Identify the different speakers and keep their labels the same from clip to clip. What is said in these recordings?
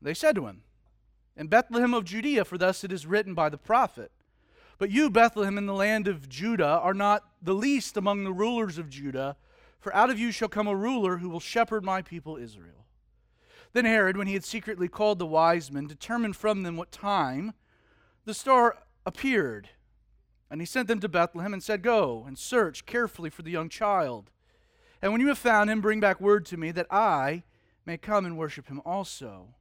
Speaker 1: They said to him, In Bethlehem of Judea, for thus it is written by the prophet. But you, Bethlehem, in the land of Judah, are not the least among the rulers of Judah, for out of you shall come a ruler who will shepherd my people Israel. Then Herod, when he had secretly called the wise men, determined from them what time the star appeared. And he sent them to Bethlehem and said, Go and search carefully for the young child. And when you have found him, bring back word to me that I may come and worship him also.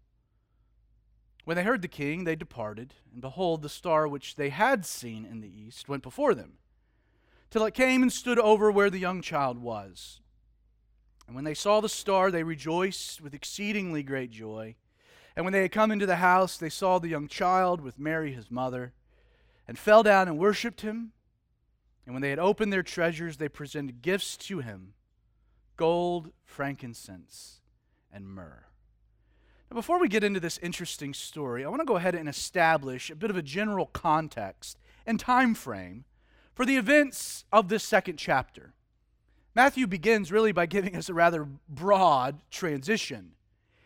Speaker 1: When they heard the king, they departed, and behold, the star which they had seen in the east went before them, till it came and stood over where the young child was. And when they saw the star, they rejoiced with exceedingly great joy. And when they had come into the house, they saw the young child with Mary his mother, and fell down and worshipped him. And when they had opened their treasures, they presented gifts to him gold, frankincense, and myrrh. Now, before we get into this interesting story, I want to go ahead and establish a bit of a general context and time frame for the events of this second chapter. Matthew begins really by giving us a rather broad transition.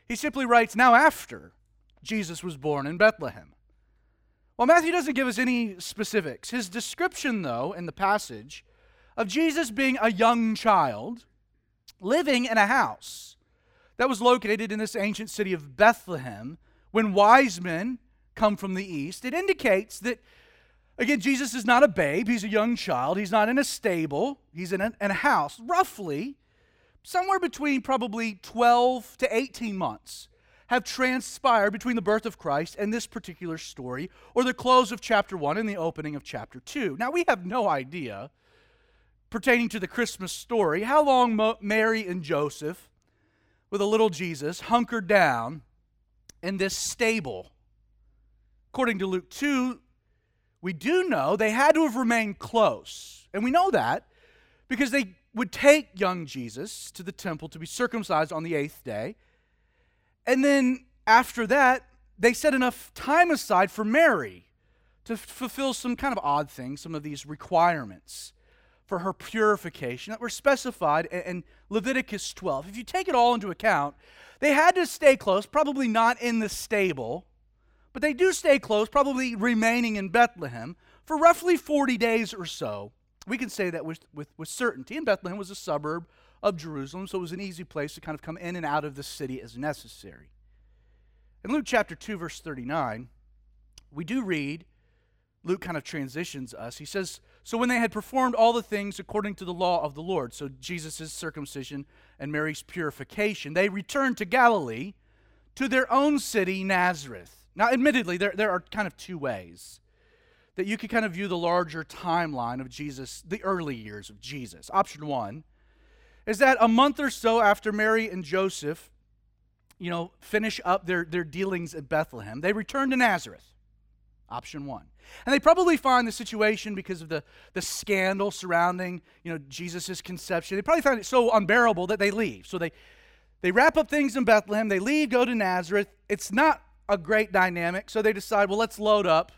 Speaker 1: He simply writes, Now after Jesus was born in Bethlehem. Well, Matthew doesn't give us any specifics. His description, though, in the passage of Jesus being a young child living in a house that was located in this ancient city of Bethlehem when wise men come from the east. It indicates that, again, Jesus is not a babe, he's a young child. He's not in a stable, he's in a, in a house, roughly somewhere between probably 12 to 18 months have transpired between the birth of Christ and this particular story, or the close of chapter 1 and the opening of chapter 2. Now, we have no idea, pertaining to the Christmas story, how long Mary and Joseph with a little Jesus hunkered down in this stable. According to Luke 2, we do know they had to have remained close. And we know that because they would take young Jesus to the temple to be circumcised on the eighth day. And then after that, they set enough time aside for Mary to fulfill some kind of odd thing, some of these requirements for her purification that were specified in Leviticus 12. If you take it all into account, they had to stay close, probably not in the stable, but they do stay close, probably remaining in Bethlehem for roughly 40 days or so. We can say that with, with, with certainty. And Bethlehem was a suburb of Jerusalem, so it was an easy place to kind of come in and out of the city as necessary. In Luke chapter 2, verse 39, we do read Luke kind of transitions us. He says, So when they had performed all the things according to the law of the Lord, so Jesus' circumcision and Mary's purification, they returned to Galilee, to their own city, Nazareth. Now, admittedly, there, there are kind of two ways that you could kind of view the larger timeline of Jesus, the early years of Jesus. Option one is that a month or so after Mary and Joseph, you know, finish up their, their dealings at Bethlehem, they return to Nazareth. Option one. And they probably find the situation because of the, the scandal surrounding, you know, Jesus' conception. They probably find it so unbearable that they leave. So they, they wrap up things in Bethlehem, they leave, go to Nazareth. It's not a great dynamic, so they decide, well, let's load up,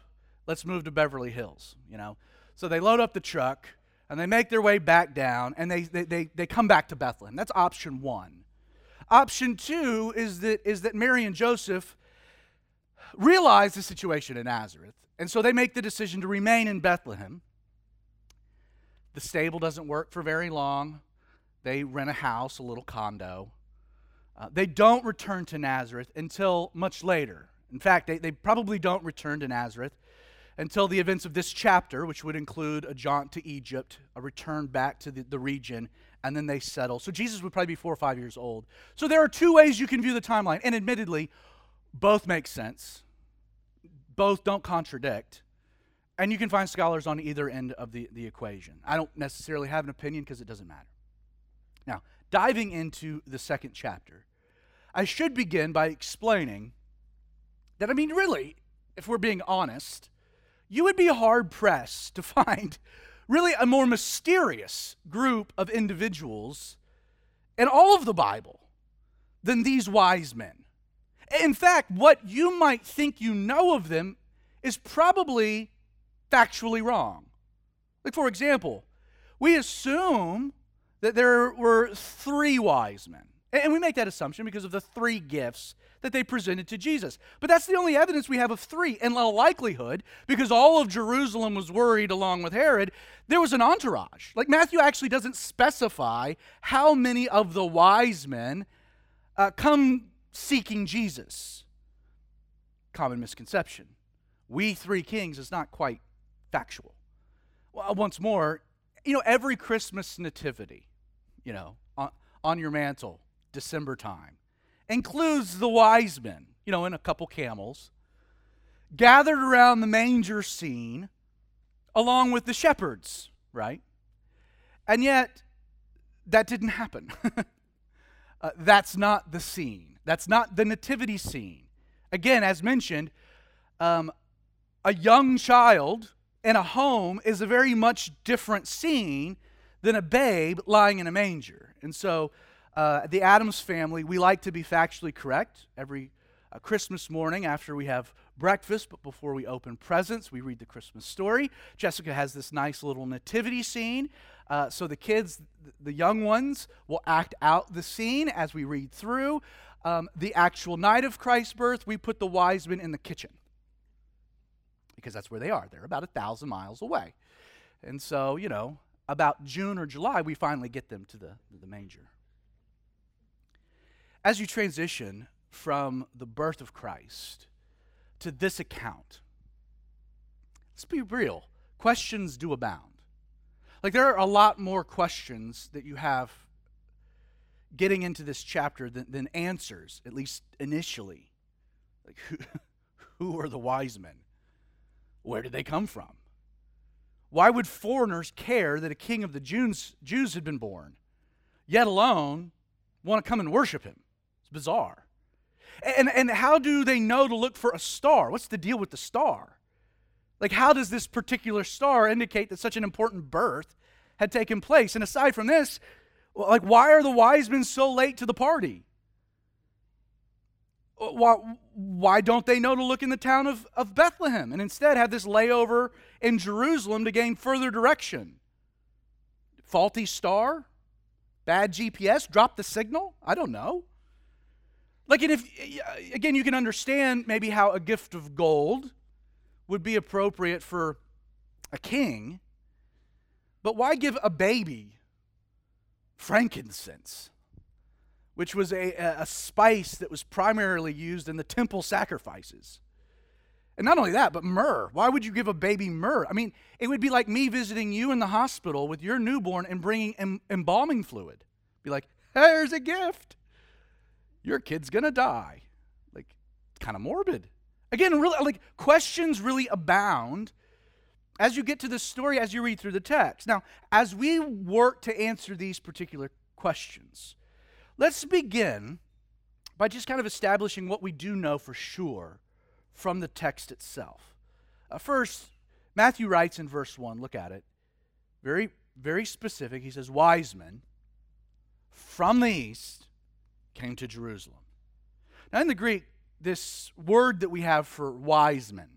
Speaker 1: let's move to Beverly Hills, you know. So they load up the truck and they make their way back down and they, they, they, they come back to Bethlehem. That's option one. Option two is that, is that Mary and Joseph realize the situation in Nazareth, and so they make the decision to remain in Bethlehem. The stable doesn't work for very long. They rent a house, a little condo. Uh, they don't return to Nazareth until much later. In fact, they, they probably don't return to Nazareth until the events of this chapter, which would include a jaunt to Egypt, a return back to the, the region, and then they settle. So Jesus would probably be four or five years old. So there are two ways you can view the timeline. And admittedly, both make sense, both don't contradict. And you can find scholars on either end of the, the equation. I don't necessarily have an opinion because it doesn't matter. Now, diving into the second chapter, I should begin by explaining that, I mean, really, if we're being honest, you would be hard pressed to find really a more mysterious group of individuals in all of the Bible than these wise men. In fact, what you might think you know of them is probably factually wrong. Like, for example, we assume that there were three wise men. And we make that assumption because of the three gifts that they presented to Jesus. But that's the only evidence we have of three. And the likelihood, because all of Jerusalem was worried along with Herod, there was an entourage. Like Matthew actually doesn't specify how many of the wise men uh, come seeking Jesus. Common misconception. We three kings is not quite factual. Well, once more, you know, every Christmas nativity, you know, on, on your mantle, December time, includes the wise men, you know, in a couple camels, gathered around the manger scene along with the shepherds, right? And yet, that didn't happen. uh, that's not the scene. That's not the nativity scene. Again, as mentioned, um, a young child in a home is a very much different scene than a babe lying in a manger. And so, uh, the Adams family, we like to be factually correct every uh, Christmas morning after we have breakfast, but before we open presents, we read the Christmas story. Jessica has this nice little nativity scene. Uh, so the kids, the young ones, will act out the scene as we read through. Um, the actual night of Christ's birth, we put the wise men in the kitchen because that's where they are. They're about a thousand miles away. And so, you know, about June or July, we finally get them to the, the manger. As you transition from the birth of Christ to this account, let's be real. Questions do abound. Like, there are a lot more questions that you have getting into this chapter than, than answers, at least initially. Like, who, who are the wise men? Where did they come from? Why would foreigners care that a king of the Jews, Jews had been born, yet alone want to come and worship him? It's bizarre. And, and how do they know to look for a star? What's the deal with the star? Like, how does this particular star indicate that such an important birth had taken place? And aside from this, like, why are the wise men so late to the party? Uh, why, why don't they know to look in the town of, of Bethlehem and instead have this layover in Jerusalem to gain further direction? Faulty star? Bad GPS? Drop the signal? I don't know. Like, and if, uh, again, you can understand maybe how a gift of gold would be appropriate for a king, but why give a baby frankincense? which was a, a spice that was primarily used in the temple sacrifices. And not only that, but myrrh. Why would you give a baby myrrh? I mean, it would be like me visiting you in the hospital with your newborn and bringing em- embalming fluid. Be like, here's a gift. Your kid's gonna die. Like, kind of morbid. Again, really, like questions really abound as you get to the story, as you read through the text. Now, as we work to answer these particular questions, Let's begin by just kind of establishing what we do know for sure from the text itself. Uh, first, Matthew writes in verse 1, look at it, very, very specific. He says, Wise men from the east came to Jerusalem. Now, in the Greek, this word that we have for wise men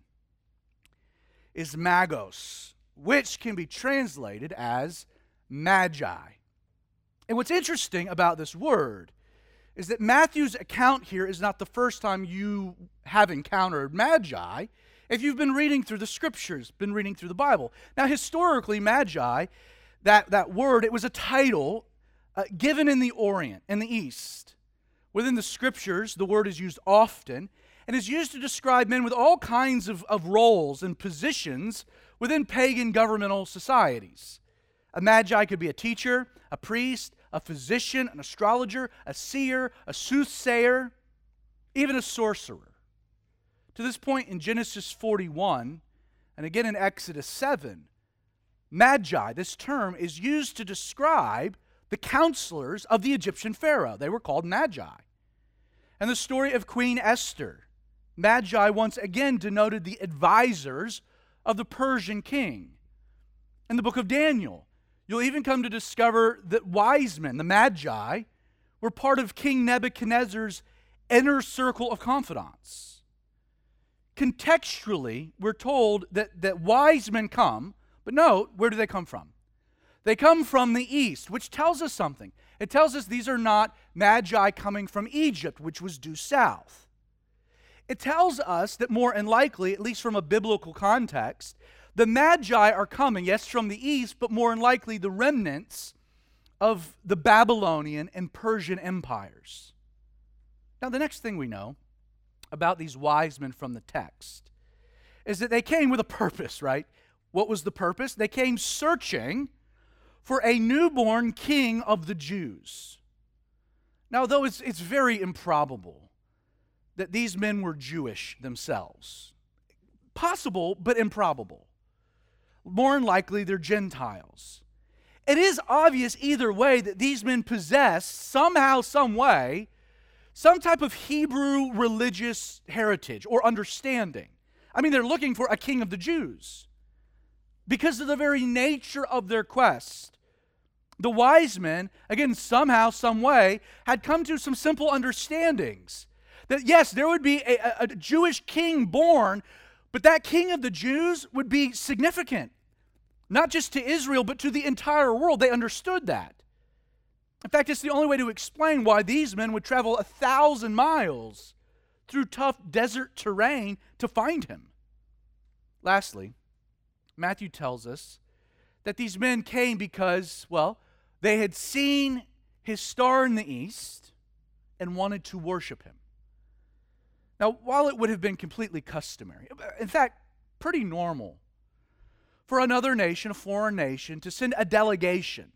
Speaker 1: is magos, which can be translated as magi. And what's interesting about this word is that Matthew's account here is not the first time you have encountered magi. If you've been reading through the scriptures, been reading through the Bible. Now, historically, magi, that, that word, it was a title uh, given in the Orient, in the East. Within the scriptures, the word is used often and is used to describe men with all kinds of, of roles and positions within pagan governmental societies. A magi could be a teacher, a priest, a physician, an astrologer, a seer, a soothsayer, even a sorcerer. To this point in Genesis 41, and again in Exodus 7, magi, this term, is used to describe the counselors of the Egyptian Pharaoh. They were called magi. and the story of Queen Esther. Magi once again denoted the advisors of the Persian king. In the book of Daniel, you'll even come to discover that wise men, the Magi, were part of King Nebuchadnezzar's inner circle of confidants. Contextually, we're told that, that wise men come, but note, where do they come from? They come from the east, which tells us something. It tells us these are not magi coming from Egypt, which was due south. It tells us that more than likely, at least from a biblical context, the magi are coming, yes, from the east, but more than likely the remnants of the Babylonian and Persian empires. Now, the next thing we know about these wise men from the text is that they came with a purpose, right? What was the purpose? They came searching for a newborn king of the Jews. Now, though it's, it's very improbable that these men were Jewish themselves, possible but improbable. More than likely, they're Gentiles. It is obvious either way that these men possess somehow, some way, some type of Hebrew religious heritage or understanding. I mean, they're looking for a king of the Jews because of the very nature of their quest. The wise men, again, somehow, some way, had come to some simple understandings. That yes, there would be a, a, Jewish king born, but that king of the Jews would be significant, not just to Israel, but to the entire world. They understood that. In fact, it's the only way to explain why these men would travel a thousand miles through tough desert terrain to find him. Lastly, Matthew tells us that these men came because, well, they had seen his star in the east and wanted to worship him. Now, while it would have been completely customary, uh, in fact, pretty normal for another nation, a foreign nation, to send a delegation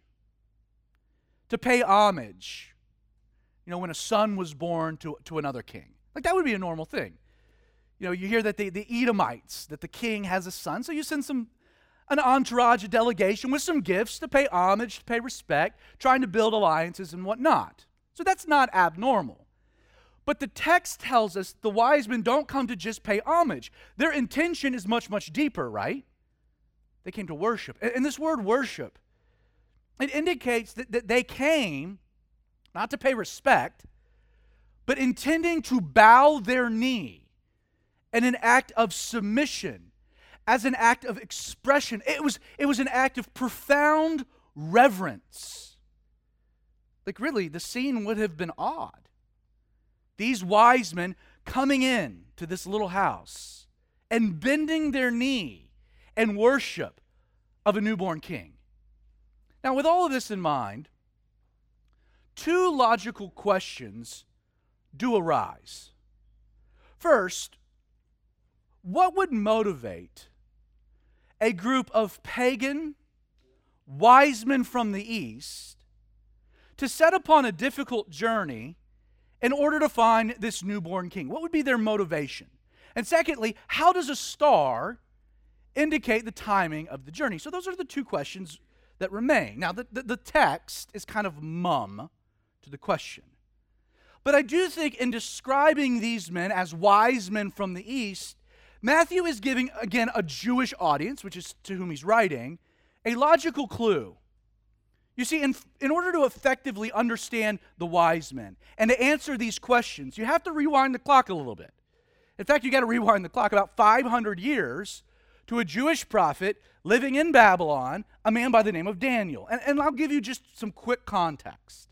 Speaker 1: to pay homage, you know, when a son was born to, to another king. Like that would be a normal thing. You know, you hear that the, the Edomites, that the king has a son, so you send some an entourage, a delegation with some gifts to pay homage, to pay respect, trying to build alliances and whatnot. So that's not abnormal. But the text tells us the wise men don't come to just pay homage. Their intention is much, much deeper, right? They came to worship. And this word worship, it indicates that, they came not to pay respect, but intending to bow their knee in an act of submission as an act of expression. It was, it was an act of profound reverence. Like, really, the scene would have been odd. These wise men coming in to this little house and bending their knee and worship of a newborn king. Now, with all of this in mind, two logical questions do arise. First, what would motivate a group of pagan wise men from the east to set upon a difficult journey in order to find this newborn king? What would be their motivation? And secondly, how does a star indicate the timing of the journey? So, those are the two questions that remain. Now, the, the, the text is kind of mum to the question. But I do think in describing these men as wise men from the east, Matthew is giving, again, a Jewish audience, which is to whom he's writing, a logical clue. You see, in, in order to effectively understand the wise men and to answer these questions, you have to rewind the clock a little bit. In fact, you got to rewind the clock about 500 years to a Jewish prophet living in Babylon, a man by the name of Daniel. And, and I'll give you just some quick context.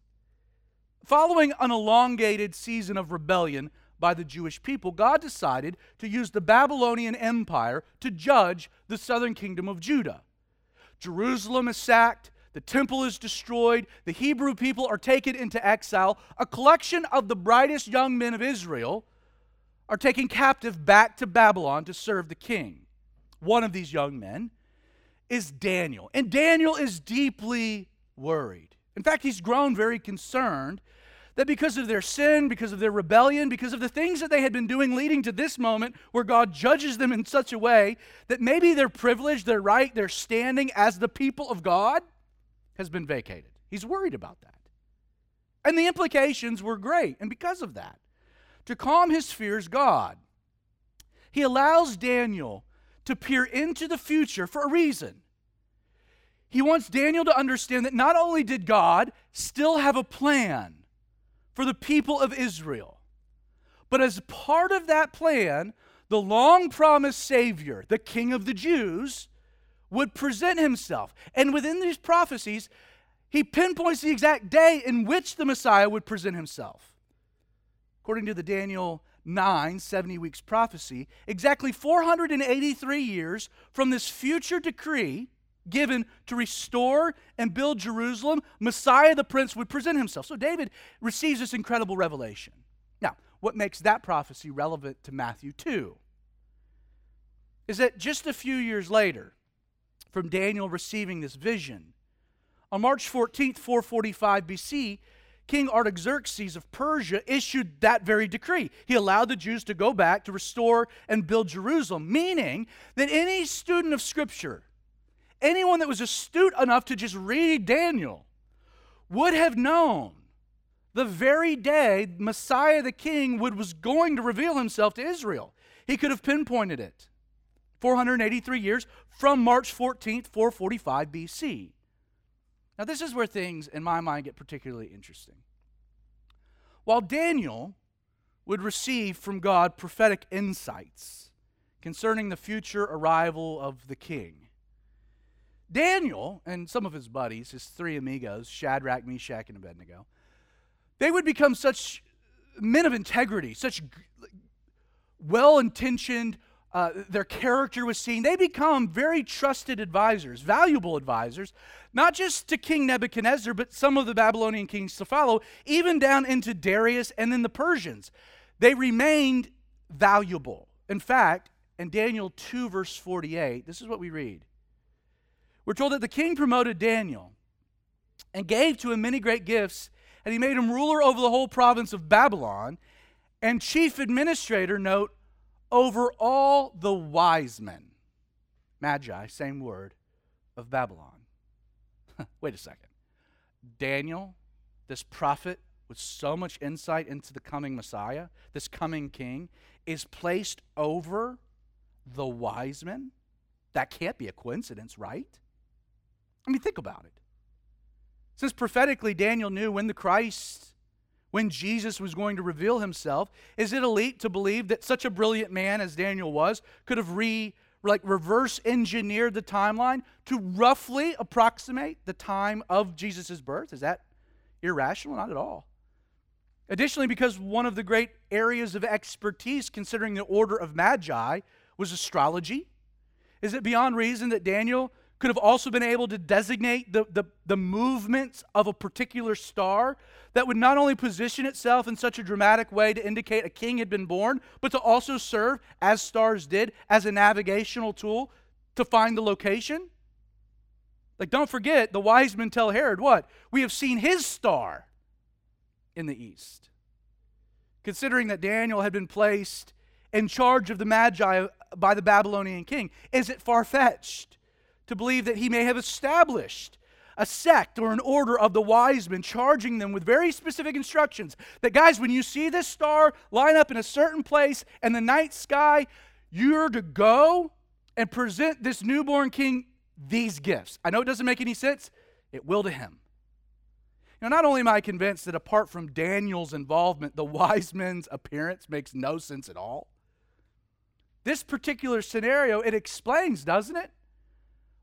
Speaker 1: Following an elongated season of rebellion by the Jewish people, God decided to use the Babylonian Empire to judge the southern kingdom of Judah. Jerusalem is sacked, the temple is destroyed, the Hebrew people are taken into exile. A collection of the brightest young men of Israel are taken captive back to Babylon to serve the king. One of these young men is Daniel, and Daniel is deeply worried. In fact, he's grown very concerned that because of their sin, because of their rebellion, because of the things that they had been doing leading to this moment where God judges them in such a way that maybe their privilege, their right, their standing as the people of God has been vacated. He's worried about that. And the implications were great. And because of that, to calm his fears God. He allows Daniel to peer into the future for a reason. He wants Daniel to understand that not only did God still have a plan for the people of Israel, but as part of that plan, the long promised Savior, the King of the Jews, would present himself. And within these prophecies, he pinpoints the exact day in which the Messiah would present himself. According to the Daniel 9, 70 weeks prophecy, exactly 483 years from this future decree given to restore and build Jerusalem, Messiah the Prince would present himself. So David receives this incredible revelation. Now, what makes that prophecy relevant to Matthew 2 is that just a few years later, from Daniel receiving this vision, on March 14th, 445 BC, King Artaxerxes of Persia issued that very decree. He allowed the Jews to go back to restore and build Jerusalem, meaning that any student of Scripture anyone that was astute enough to just read Daniel would have known the very day Messiah the King would, was going to reveal himself to Israel. He could have pinpointed it. 483 years from March 14th, 445 BC. Now, this is where things, in my mind, get particularly interesting. While Daniel would receive from God prophetic insights concerning the future arrival of the king, Daniel and some of his buddies, his three amigos, Shadrach, Meshach, and Abednego, they would become such men of integrity, such well intentioned, uh, their character was seen. They become very trusted advisors, valuable advisors, not just to King Nebuchadnezzar, but some of the Babylonian kings to follow, even down into Darius and then the Persians. They remained valuable. In fact, in Daniel 2, verse 48, this is what we read. We're told that the king promoted Daniel and gave to him many great gifts, and he made him ruler over the whole province of Babylon and chief administrator, note, over all the wise men. Magi, same word, of Babylon. Wait a second. Daniel, this prophet with so much insight into the coming Messiah, this coming king, is placed over the wise men? That can't be a coincidence, right? I mean, think about it. Since prophetically Daniel knew when the Christ, when Jesus was going to reveal himself, is it elite to believe that such a brilliant man as Daniel was could have re like reverse engineered the timeline to roughly approximate the time of Jesus' birth? Is that irrational? Not at all. Additionally, because one of the great areas of expertise considering the order of magi was astrology, is it beyond reason that Daniel could have also been able to designate the, the, the, movements of a particular star that would not only position itself in such a dramatic way to indicate a king had been born, but to also serve, as stars did, as a navigational tool to find the location. Like, don't forget, the wise men tell Herod what? We have seen his star in the east. Considering that Daniel had been placed in charge of the Magi by the Babylonian king, is it far fetched? To believe that he may have established a sect or an order of the wise men, charging them with very specific instructions that, guys, when you see this star line up in a certain place in the night sky, you're to go and present this newborn king these gifts. I know it doesn't make any sense, it will to him. Now, not only am I convinced that apart from Daniel's involvement, the wise men's appearance makes no sense at all, this particular scenario, it explains, doesn't it?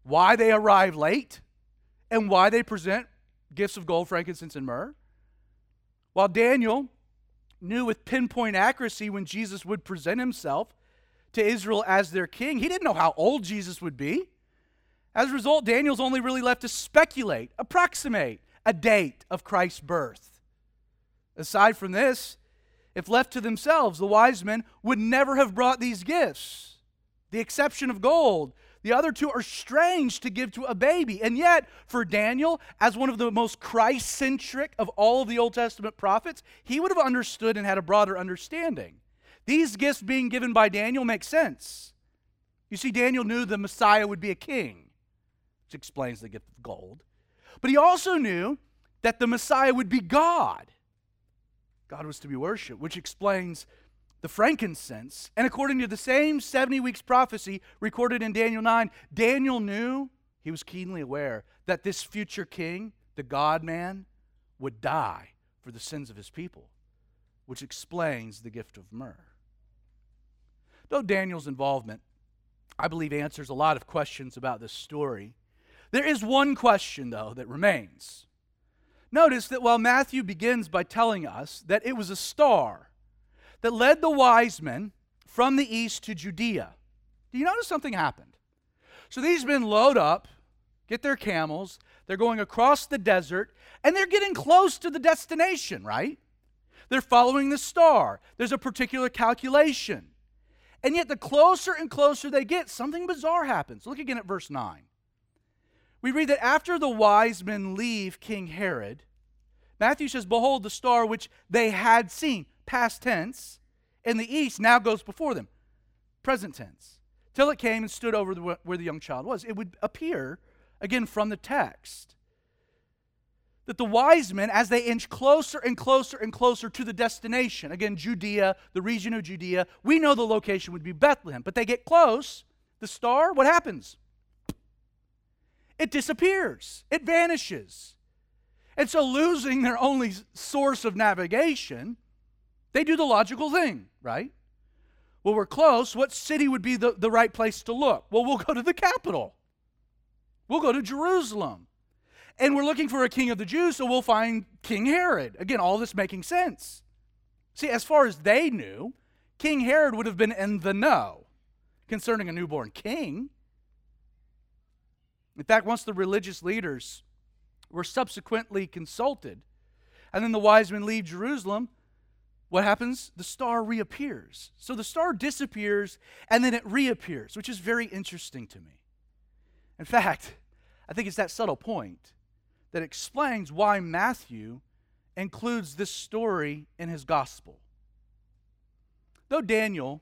Speaker 1: Why they arrive late, and why they present gifts of gold, frankincense, and myrrh. While Daniel knew with pinpoint accuracy when Jesus would present himself to Israel as their king, he didn't know how old Jesus would be. As a result, Daniel's only really left to speculate, approximate a date of Christ's birth. Aside from this, if left to themselves, the wise men would never have brought these gifts. The exception of gold, the other two are strange to give to a baby. And yet, for Daniel, as one of the most Christ centric of all of the Old Testament prophets, he would have understood and had a broader understanding. These gifts being given by Daniel make sense. You see, Daniel knew the Messiah would be a king, which explains the gift of gold. But he also knew that the Messiah would be God. God was to be worshiped, which explains the frankincense. And according to the same 70 weeks prophecy recorded in Daniel 9, Daniel knew, he was keenly aware, that this future king, the God man, would die for the sins of his people, which explains the gift of myrrh. Though Daniel's involvement, I believe, answers a lot of questions about this story, there is one question, though, that remains. Notice that while Matthew begins by telling us that it was a star that led the wise men from the east to Judea, do you notice something happened? So these men load up, get their camels, they're going across the desert, and they're getting close to the destination, right? They're following the star. There's a particular calculation. And yet, the closer and closer they get, something bizarre happens. Look again at verse 9. We read that after the wise men leave King Herod, Matthew says, Behold, the star which they had seen, past tense, and the east now goes before them, present tense, till it came and stood over the, where the young child was. It would appear, again from the text, that the wise men, as they inch closer and closer and closer to the destination, again, Judea, the region of Judea, we know the location would be Bethlehem, but they get close, the star, what happens? It disappears, it vanishes. And so, losing their only source of navigation, they do the logical thing, right? Well, we're close. What city would be the, the right place to look? Well, we'll go to the capital. We'll go to Jerusalem. And we're looking for a king of the Jews, so we'll find King Herod. Again, all this making sense. See, as far as they knew, King Herod would have been in the know concerning a newborn king. In fact, once the religious leaders were subsequently consulted, and then the wise men leave Jerusalem, what happens? The star reappears. So the star disappears and then it reappears, which is very interesting to me. In fact, I think it's that subtle point that explains why Matthew includes this story in his gospel. Though Daniel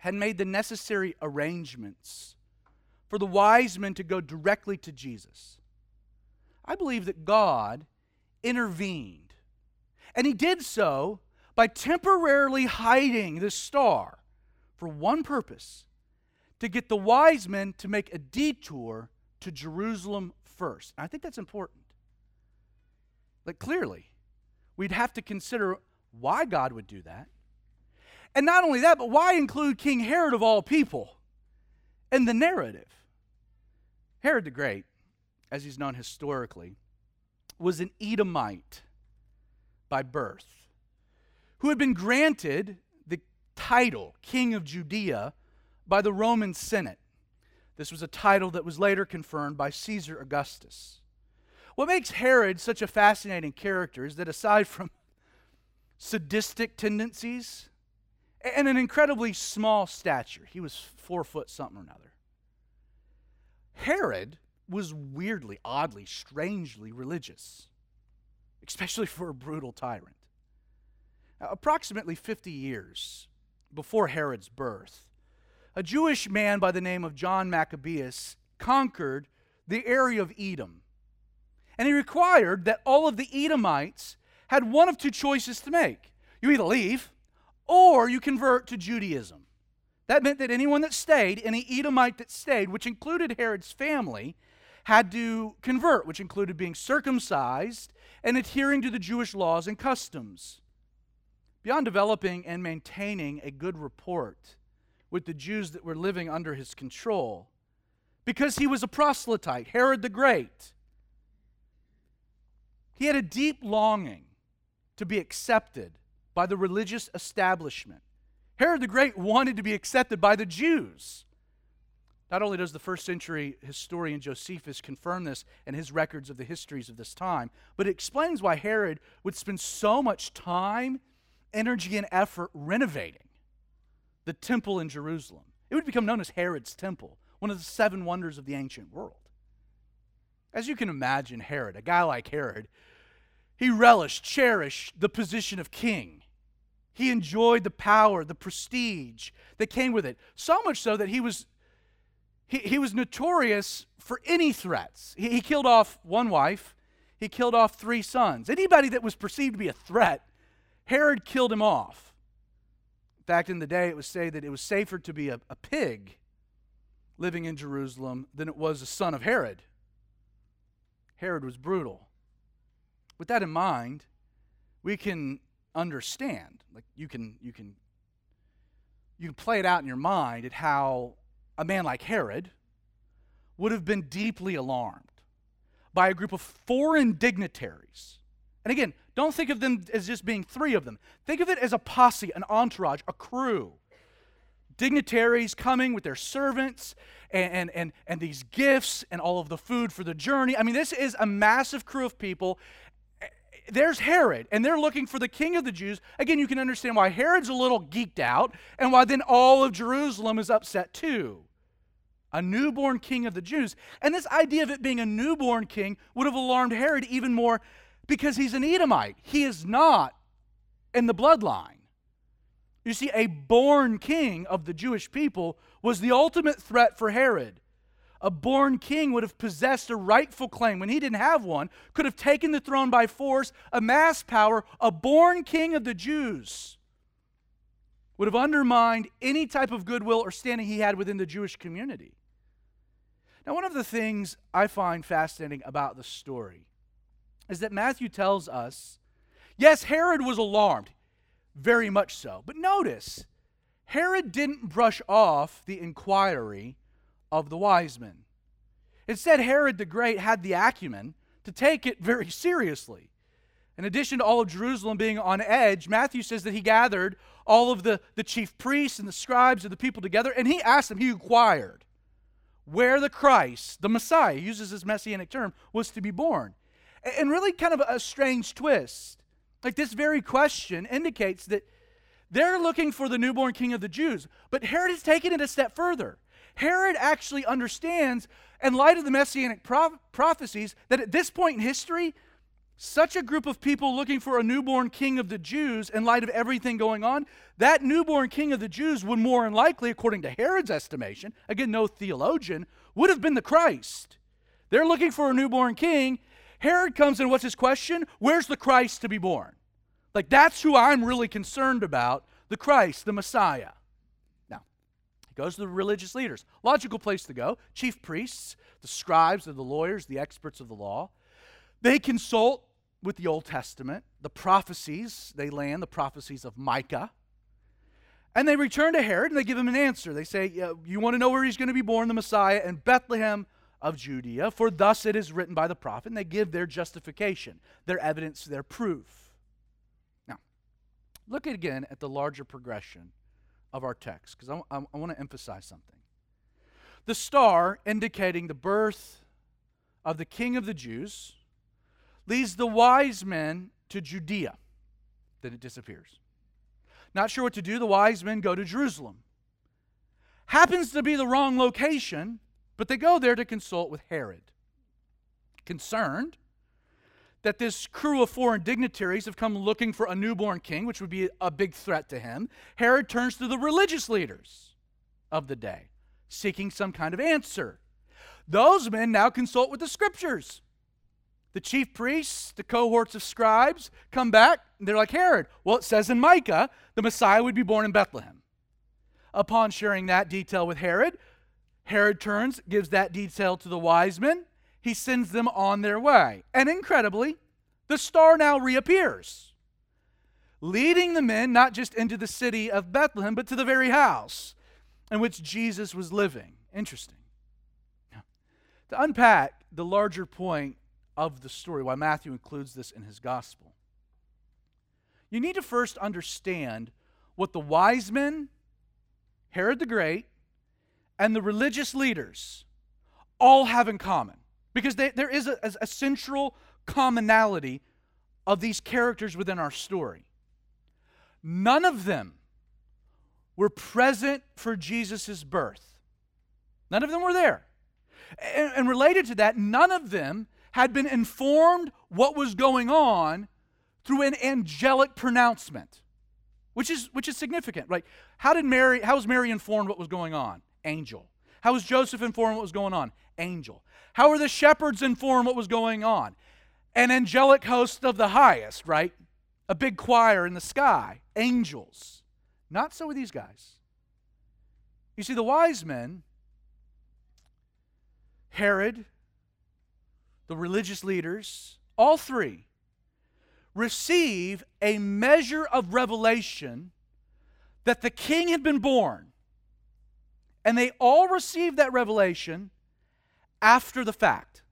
Speaker 1: had made the necessary arrangements for the wise men to go directly to Jesus, I believe that God intervened. And he did so by temporarily hiding the star for one purpose to get the wise men to make a detour to Jerusalem first. And I think that's important. Like, clearly, we'd have to consider why God would do that. And not only that, but why include King Herod of all people in the narrative? Herod the Great, as he's known historically, was an Edomite by birth, who had been granted the title King of Judea by the Roman Senate. This was a title that was later confirmed by Caesar Augustus. What makes Herod such a fascinating character is that aside from sadistic tendencies and an incredibly small stature, he was four foot something or another. Herod was weirdly, oddly, strangely religious, especially for a brutal tyrant. Approximately 50 years before Herod's birth, a Jewish man by the name of John Maccabeus conquered the area of Edom. And he required that all of the Edomites had one of two choices to make. You either leave or you convert to Judaism. That meant that anyone that stayed, any Edomite that stayed, which included Herod's family, had to convert, which included being circumcised and adhering to the Jewish laws and customs. Beyond developing and maintaining a good report with the Jews that were living under his control because he was a proselyte, Herod the Great. He had a deep longing to be accepted by the religious establishment. Herod the Great wanted to be accepted by the Jews. Not only does the first century historian Josephus confirm this in his records of the histories of this time, but it explains why Herod would spend so much time, energy, and effort renovating the temple in Jerusalem. It would become known as Herod's temple, one of the seven wonders of the ancient world. As you can imagine, Herod, a guy like Herod, he relished, cherished the position of king. He enjoyed the power, the prestige that came with it, so much so that he was, he, he was notorious for any threats. He, he killed off one wife, he killed off three sons. Anybody that was perceived to be a threat, Herod killed him off. In fact, in the day, it was said that it was safer to be a, a pig living in Jerusalem than it was a son of Herod. Herod was brutal. With that in mind, we can understand, like you can you can you can play it out in your mind at how a man like Herod would have been deeply alarmed by a group of foreign dignitaries. And again, don't think of them as just being three of them. Think of it as a posse, an entourage, a crew. Dignitaries coming with their servants and, and, and, and these gifts and all of the food for the journey. I mean, this is a massive crew of people. There's Herod, and they're looking for the king of the Jews. Again, you can understand why Herod's a little geeked out and why then all of Jerusalem is upset too a newborn king of the Jews. And this idea of it being a newborn king would have alarmed Herod even more because he's an Edomite. He is not in the bloodline. You see, a born king of the Jewish people was the ultimate threat for Herod. A born king would have possessed a rightful claim when he didn't have one, could have taken the throne by force, amassed power. A born king of the Jews would have undermined any type of goodwill or standing he had within the Jewish community. Now, one of the things I find fascinating about the story is that Matthew tells us yes, Herod was alarmed, very much so. But notice, Herod didn't brush off the inquiry of the wise men. Instead, Herod the Great had the acumen to take it very seriously. In addition to all of Jerusalem being on edge, Matthew says that he gathered all of the, the chief priests and the scribes and the people together, and he asked them, he inquired, where the Christ, the Messiah, uses this messianic term, was to be born. And really, kind of a strange twist. Like this very question indicates that they're looking for the newborn king of the Jews, but Herod has taken it a step further. Herod actually understands, in light of the messianic prophecies, that at this point in history, such a group of people looking for a newborn king of the Jews in light of everything going on, that newborn king of the Jews would more than likely, according to Herod's estimation, again, no theologian, would have been the Christ. They're looking for a newborn king. Herod comes in, what's his question? Where's the Christ to be born? Like, that's who I'm really concerned about the Christ, the Messiah. Now, he goes to the religious leaders. Logical place to go. Chief priests, the scribes, and the lawyers, the experts of the law. They consult with the Old Testament, the prophecies, they land the prophecies of Micah. And they return to Herod and they give him an answer. They say, yeah, You want to know where he's going to be born, the Messiah, in Bethlehem of Judea, for thus it is written by the prophet. And they give their justification, their evidence, their proof. Now, look again at the larger progression of our text, because I, I, I want to emphasize something. The star indicating the birth of the King of the Jews leads the wise men to Judea. Then it disappears. Not sure what to do, the wise men go to Jerusalem. Happens to be the wrong location, but they go there to consult with Herod. Concerned that this crew of foreign dignitaries have come looking for a newborn king, which would be a big threat to him, Herod turns to the religious leaders of the day, seeking some kind of answer. Those men now consult with the scriptures. The chief priests, the cohorts of scribes come back. and they're like, Herod, well, it says in Micah the Messiah would be born in Bethlehem. Upon sharing that detail with Herod, Herod turns, gives that detail to the wise men. He sends them on their way. And incredibly, the star now reappears, leading the men not just into the city of Bethlehem, but to the very house in which Jesus was living. Interesting. Now, to unpack the larger point of the story, why Matthew includes this in his gospel. You need to first understand what the wise men, Herod the Great, and the religious leaders all have in common. Because they, there is a, a central commonality of these characters within our story. None of them were present for Jesus' birth. None of them were there. And, and, related to that, none of them had been informed what was going on through an angelic pronouncement, which is, which is significant. Right? How did Mary, how was Mary informed what was going on? Angel. How was Joseph informed what was going on? Angel. How were the shepherds informed what was going on? An angelic host of the highest, right? a big choir in the sky, angels. Not so with these guys. You see, the wise men, Herod, the religious leaders, all three, receive a measure of revelation that the king had been born. And they all received that revelation after the fact.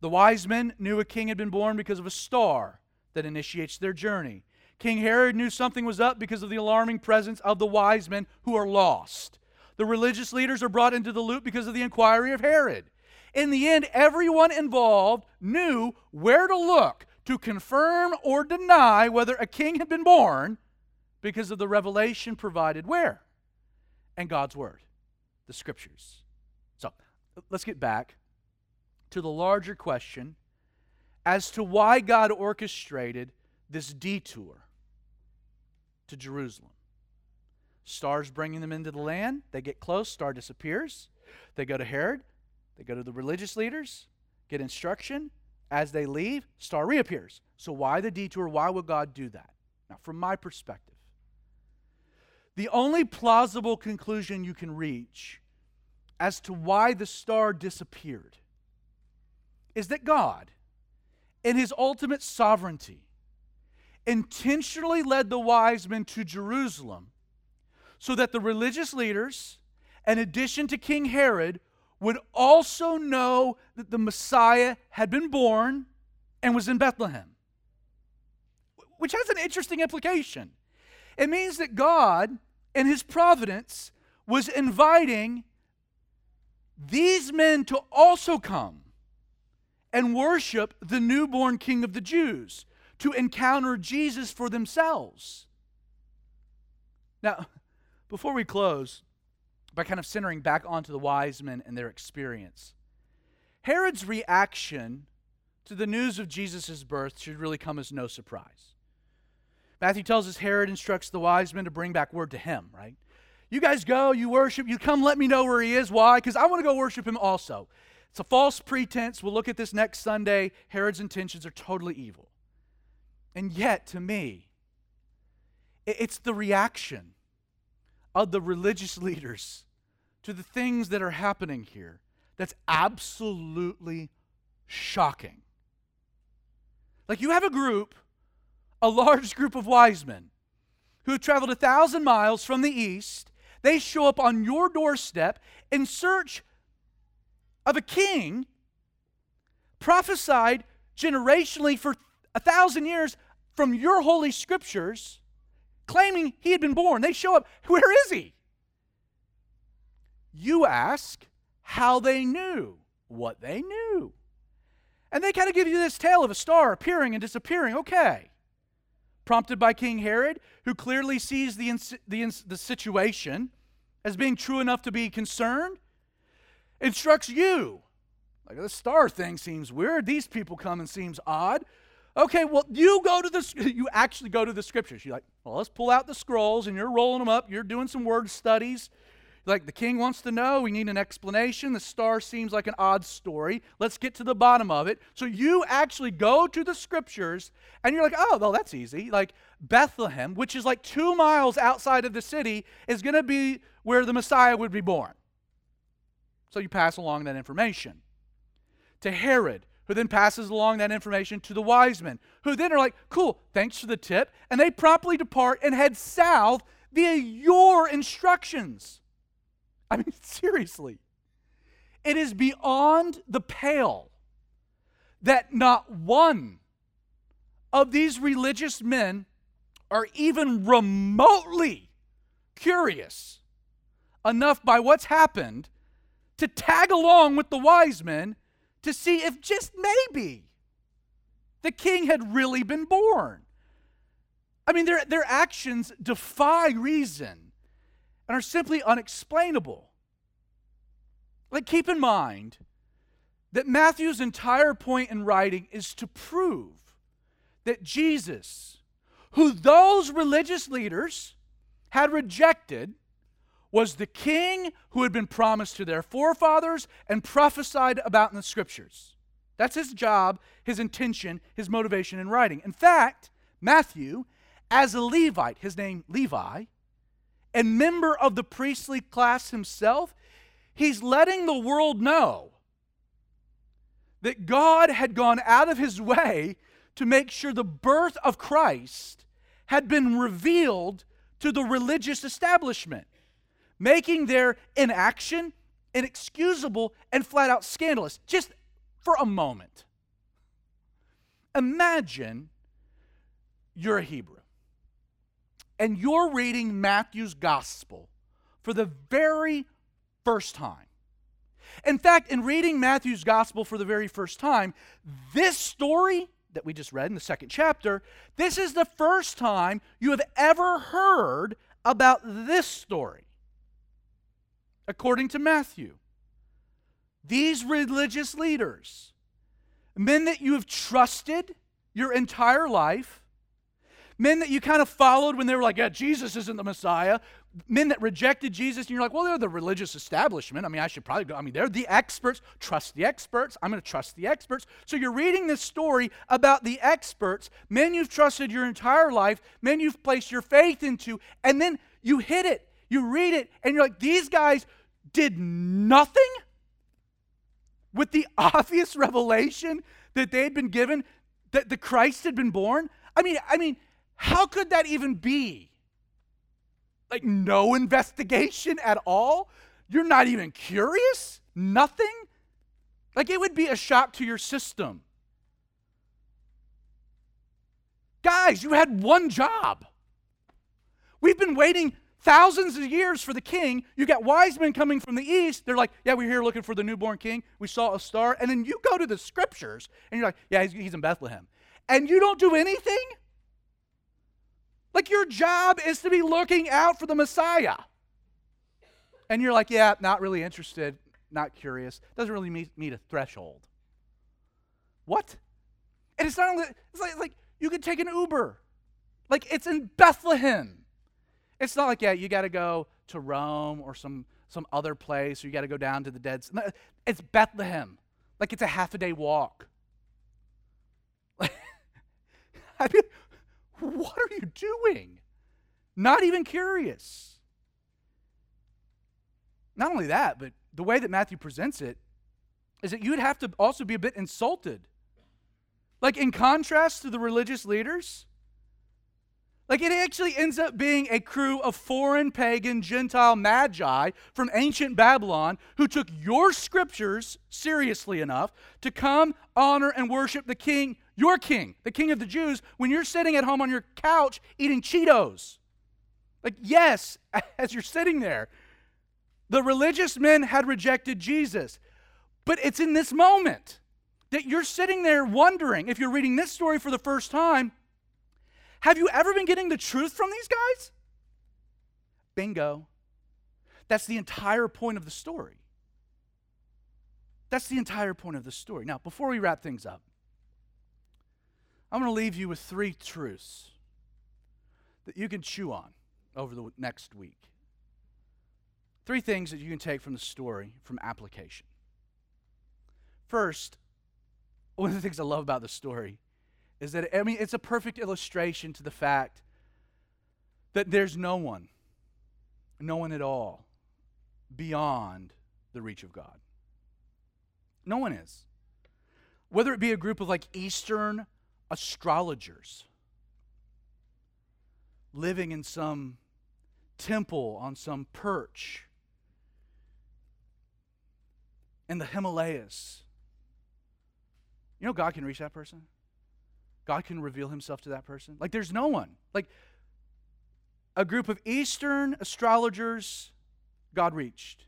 Speaker 1: The wise men knew a king had been born because of a star that initiates their journey. King Herod knew something was up because of the alarming presence of the wise men who are lost. The religious leaders are brought into the loop because of the inquiry of Herod. In the end, everyone involved knew where to look to confirm or deny whether a king had been born because of the revelation provided where? And God's Word, the Scriptures. So let's get back to the larger question as to why God orchestrated this detour to Jerusalem. Stars bringing them into the land. They get close, star disappears. They go to Herod. They go to the religious leaders, get instruction. As they leave, star reappears. So, why the detour? Why would God do that? Now, from my perspective, the only plausible conclusion you can reach as to why the star disappeared is that God, in his ultimate sovereignty, intentionally led the wise men to Jerusalem so that the religious leaders, in addition to King Herod, would also know that the Messiah had been born and was in Bethlehem. Which has an interesting implication. It means that God, in His providence, was inviting these men to also come and worship the newborn King of the Jews, to encounter Jesus for themselves. Now, before we close, by kind of centering back onto the wise men and their experience. Herod's reaction to the news of Jesus' birth should really come as no surprise. Matthew tells us Herod instructs the wise men to bring back word to him, right? You guys go, you worship, you come let me know where he is. Why? Because I want to go worship him also. It's a false pretense. We'll look at this next Sunday. Herod's intentions are totally evil. And yet, to me, it's the reaction of the religious leaders to the things that are happening here that's absolutely shocking. Like you have a group, a large group of wise men who have traveled a thousand miles from the east. They show up on your doorstep in search of a king prophesied generationally for a thousand years from your holy scriptures claiming he had been born. They show up. Where is he? You ask how they knew what they knew. And they kind of give you this tale of a star appearing and disappearing. Okay. Prompted by King Herod, who clearly sees the, ins- the, ins- the situation as being true enough to be concerned, instructs you. Like, the star thing seems weird. These people come and seems odd. Okay, well, you go to the, you actually go to the scriptures. You're like, well, let's pull out the scrolls, and you're rolling them up. You're doing some word studies. Like, the king wants to know. We need an explanation. The star seems like an odd story. Let's get to the bottom of it. So you actually go to the scriptures, and you're like, oh, well, that's easy. Like, Bethlehem, which is like two miles outside of the city, is going to be where the Messiah would be born. So you pass along that information. To Herod, who then passes along that information to the wise men, who then are like, cool, thanks for the tip. And they promptly depart and head south via your instructions. I mean, seriously. It is beyond the pale that not one of these religious men are even remotely curious enough by what's happened to tag along with the wise men to see if just maybe the king had really been born. I mean, their, their actions defy reason and are simply unexplainable. Like, keep in mind that Matthew's entire point in writing is to prove that Jesus, who those religious leaders had rejected, was the king who had been promised to their forefathers and prophesied about in the scriptures. That's his job, his intention, his motivation in writing. In fact, Matthew, as a Levite, his name Levi, and member of the priestly class himself, he's letting the world know that God had gone out of his way to make sure the birth of Christ had been revealed to the religious establishment, making their inaction inexcusable and flat out scandalous. Just for a moment. Imagine you're a Hebrew and you're reading Matthew's gospel for the very first time. In fact, in reading Matthew's gospel for the very first time, this story that we just read in the second chapter, this is the first time you have ever heard about this story. According to Matthew, these religious leaders, men that you have trusted your entire life, men that you kind of followed when they were like, yeah, Jesus isn't the Messiah, men that rejected Jesus, and you're like, well, they're the religious establishment. I mean, I should probably go. I mean, they're the experts. Trust the experts. I'm going to trust the experts. So you're reading this story about the experts, men you've trusted your entire life, men you've placed your faith into, and then you hit it. You read it, and you're like, these guys did nothing with the obvious revelation that they had been given that the Christ had been born? I mean, I mean, how could that even be? Like no investigation at all? You're not even curious? Nothing? Like it would be a shock to your system. Guys, you had one job. We've been waiting thousands of years for the king. You got wise men coming from the east. They're like, yeah, we're here looking for the newborn king. We saw a star. And then you go to the scriptures and you're like, yeah, he's, he's in Bethlehem. And you don't do anything? Like your job is to be looking out for the Messiah. And you're like, yeah, not really interested, not curious. Doesn't really meet, meet a threshold. What? And it's not only, it's like, like you could take an Uber. Like it's in Bethlehem. It's not like, yeah, you got to go to Rome or some, some other place, or you got to go down to the dead. It's Bethlehem. Like it's a half a day walk. I mean, what are you doing? Not even curious. Not only that, but the way that Matthew presents it is that you'd have to also be a bit insulted. Like, in contrast to the religious leaders, like it actually ends up being a crew of foreign pagan Gentile magi from ancient Babylon who took your scriptures seriously enough to come honor and worship the king, your king, the king of the Jews, when you're sitting at home on your couch eating Cheetos. Like, yes, as you're sitting there, the religious men had rejected Jesus. But it's in this moment that you're sitting there wondering, if you're reading this story for the first time, have you ever been getting the truth from these guys? Bingo. That's the entire point of the story. That's the entire point of the story. Now, before we wrap things up, I'm going to leave you with three truths that you can chew on over the next week. Three things that you can take from the story from application. First, one of the things I love about the story is that, I mean, it's a perfect illustration to the fact that there's no one, no one at all, beyond the reach of God. No one is. Whether it be a group of like Eastern astrologers living in some temple on some perch in the Himalayas. You know, God can reach that person. God can reveal himself to that person? Like, there's no one. Like, a group of Eastern astrologers, God reached.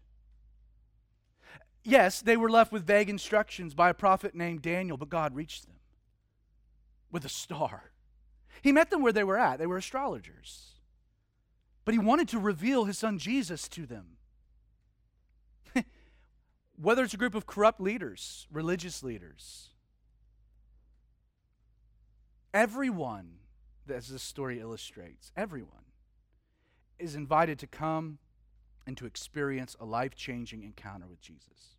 Speaker 1: Yes, they were left with vague instructions by a prophet named Daniel, but God reached them with a star. He met them where they were at. They were astrologers. But he wanted to reveal his son Jesus to them. Whether it's a group of corrupt leaders, religious leaders, Everyone, as this story illustrates, everyone is invited to come and to experience a life changing encounter with Jesus.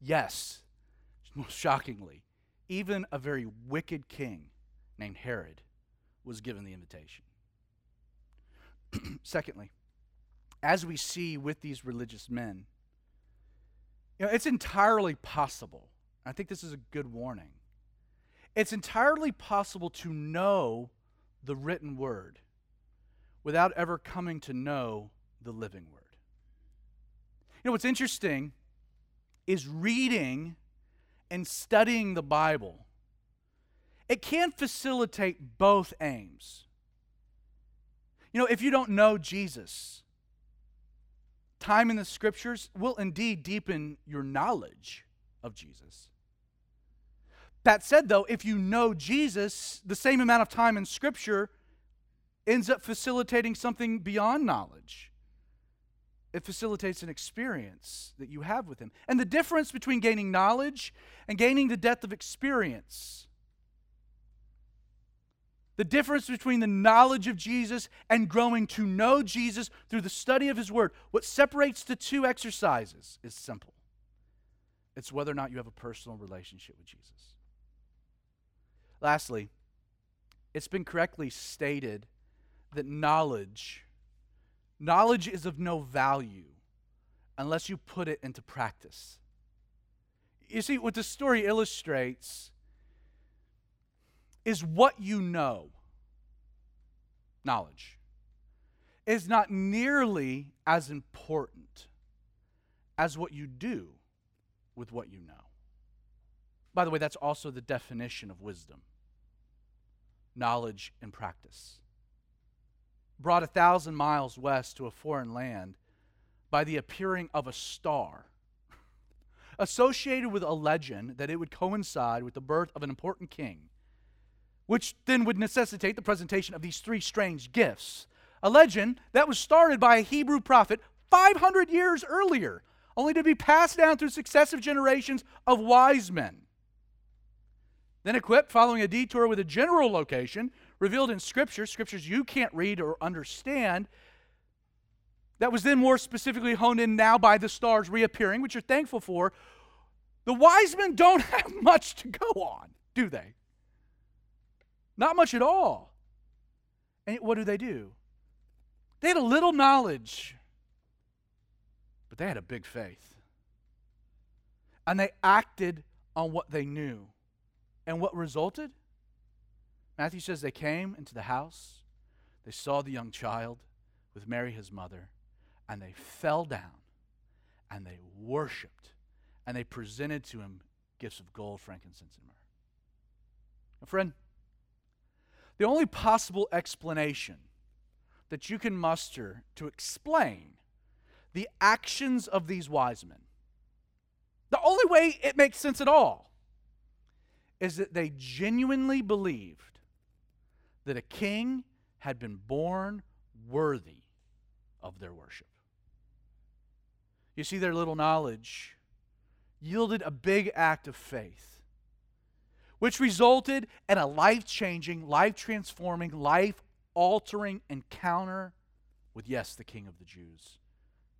Speaker 1: Yes, most shockingly, even a very wicked king named Herod was given the invitation. Secondly, as we see with these religious men, you know, it's entirely possible. I think this is a good warning. It's entirely possible to know the written word without ever coming to know the living word. You know what's interesting is reading and studying the Bible. It can facilitate both aims. You know, if you don't know Jesus, time in the scriptures will indeed deepen your knowledge of Jesus. That said, though, if you know Jesus, the same amount of time in scripture ends up facilitating something beyond knowledge. It facilitates an experience that you have with Him. And the difference between gaining knowledge and gaining the depth of experience the difference between the knowledge of Jesus and growing to know Jesus through the study of His Word, what separates the two exercises is simple it's whether or not you have a personal relationship with Jesus. Lastly, it's been correctly stated that knowledge knowledge is of no value unless you put it into practice. You see what the story illustrates is what you know. Knowledge is not nearly as important as what you do with what you know. By the way, that's also the definition of wisdom knowledge and practice. Brought a thousand miles west to a foreign land by the appearing of a star associated with a legend that it would coincide with the birth of an important king which then would necessitate the presentation of these three strange gifts. A legend that was started by a Hebrew prophet 500 years earlier, only to be passed down through successive generations of wise men. Then equipped, following a detour with a general location revealed in Scripture, scriptures you can't read or understand, that was then more specifically honed in now by the stars reappearing, which you're thankful for. The wise men don't have much to go on, do they? Not much at all. And what do they do? They had a little knowledge, but they had a big faith. And they acted on what they knew. And what resulted? Matthew says they came into the house, they saw the young child with Mary, his mother, and they fell down and they worshiped and they presented to him gifts of gold, frankincense, and myrrh. Now, friend, the only possible explanation that you can muster to explain the actions of these wise men, the only way it makes sense at all, is that they genuinely believed that a king had been born worthy of their worship. You see, their little knowledge yielded a big act of faith which resulted in a life changing, life transforming, life altering encounter with, yes, the King of the Jews,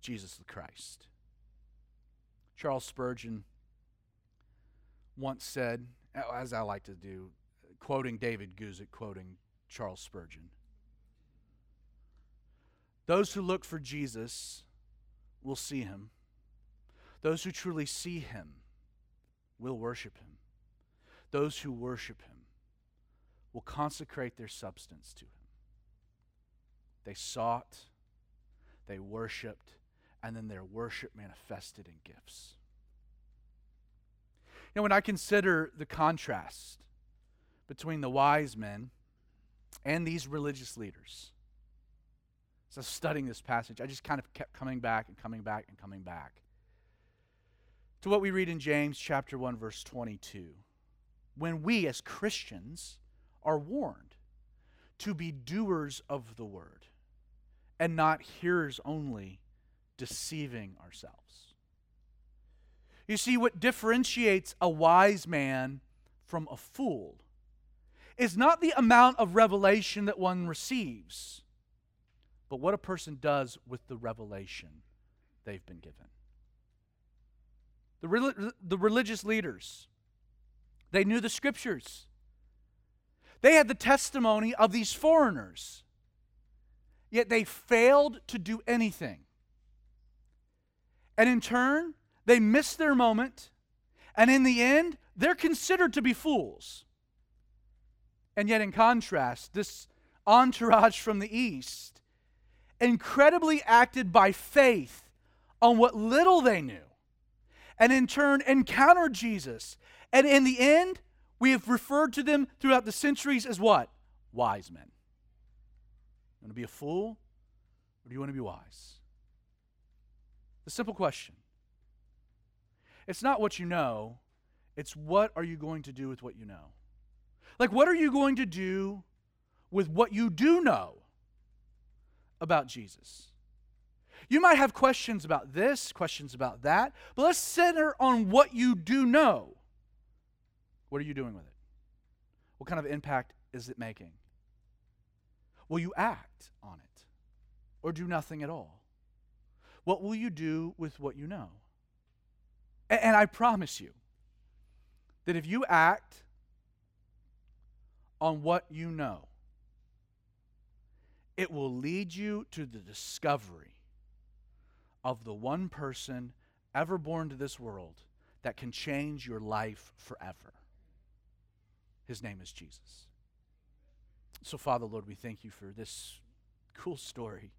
Speaker 1: Jesus the Christ. Charles Spurgeon once said, as I like to do, quoting David Guzik, quoting Charles Spurgeon Those who look for Jesus will see him, those who truly see him will worship him. Those who worship him will consecrate their substance to him. They sought, they worshiped, and then their worship manifested in gifts. Know, when I consider the contrast between the wise men and these religious leaders, as I was studying this passage, I just kind of kept coming back and coming back and coming back to what we read in James chapter 1 verse 22 when we as Christians are warned to be doers of the word and not hearers only, deceiving ourselves. You see, what differentiates a wise man from a fool is not the amount of revelation that one receives, but what a person does with the revelation they've been given. The, the religious leaders they knew the scriptures. They had the testimony of these foreigners, yet they failed to do anything. And in turn, they miss their moment, and in the end, they're considered to be fools. And yet, in contrast, this entourage from the east incredibly acted by faith on what little they knew, and in turn encountered Jesus. And in the end, we have referred to them throughout the centuries as what? Wise men. You want to be a fool, or do you want to be wise? The simple question. It's not what you know, it's what are you going to do with what you know? Like, what are you going to do with what you do know about Jesus? You might have questions about this, questions about that, but let's center on what you do know. What are you doing with it? What kind of impact is it making? Will you act on it or do nothing at all? What will you do with what you know? And, I promise you that if you act on what you know, it will lead you to the discovery of the one person ever born to this world that can change your life forever. His name is Jesus. So, Father, Lord, we thank you for this cool story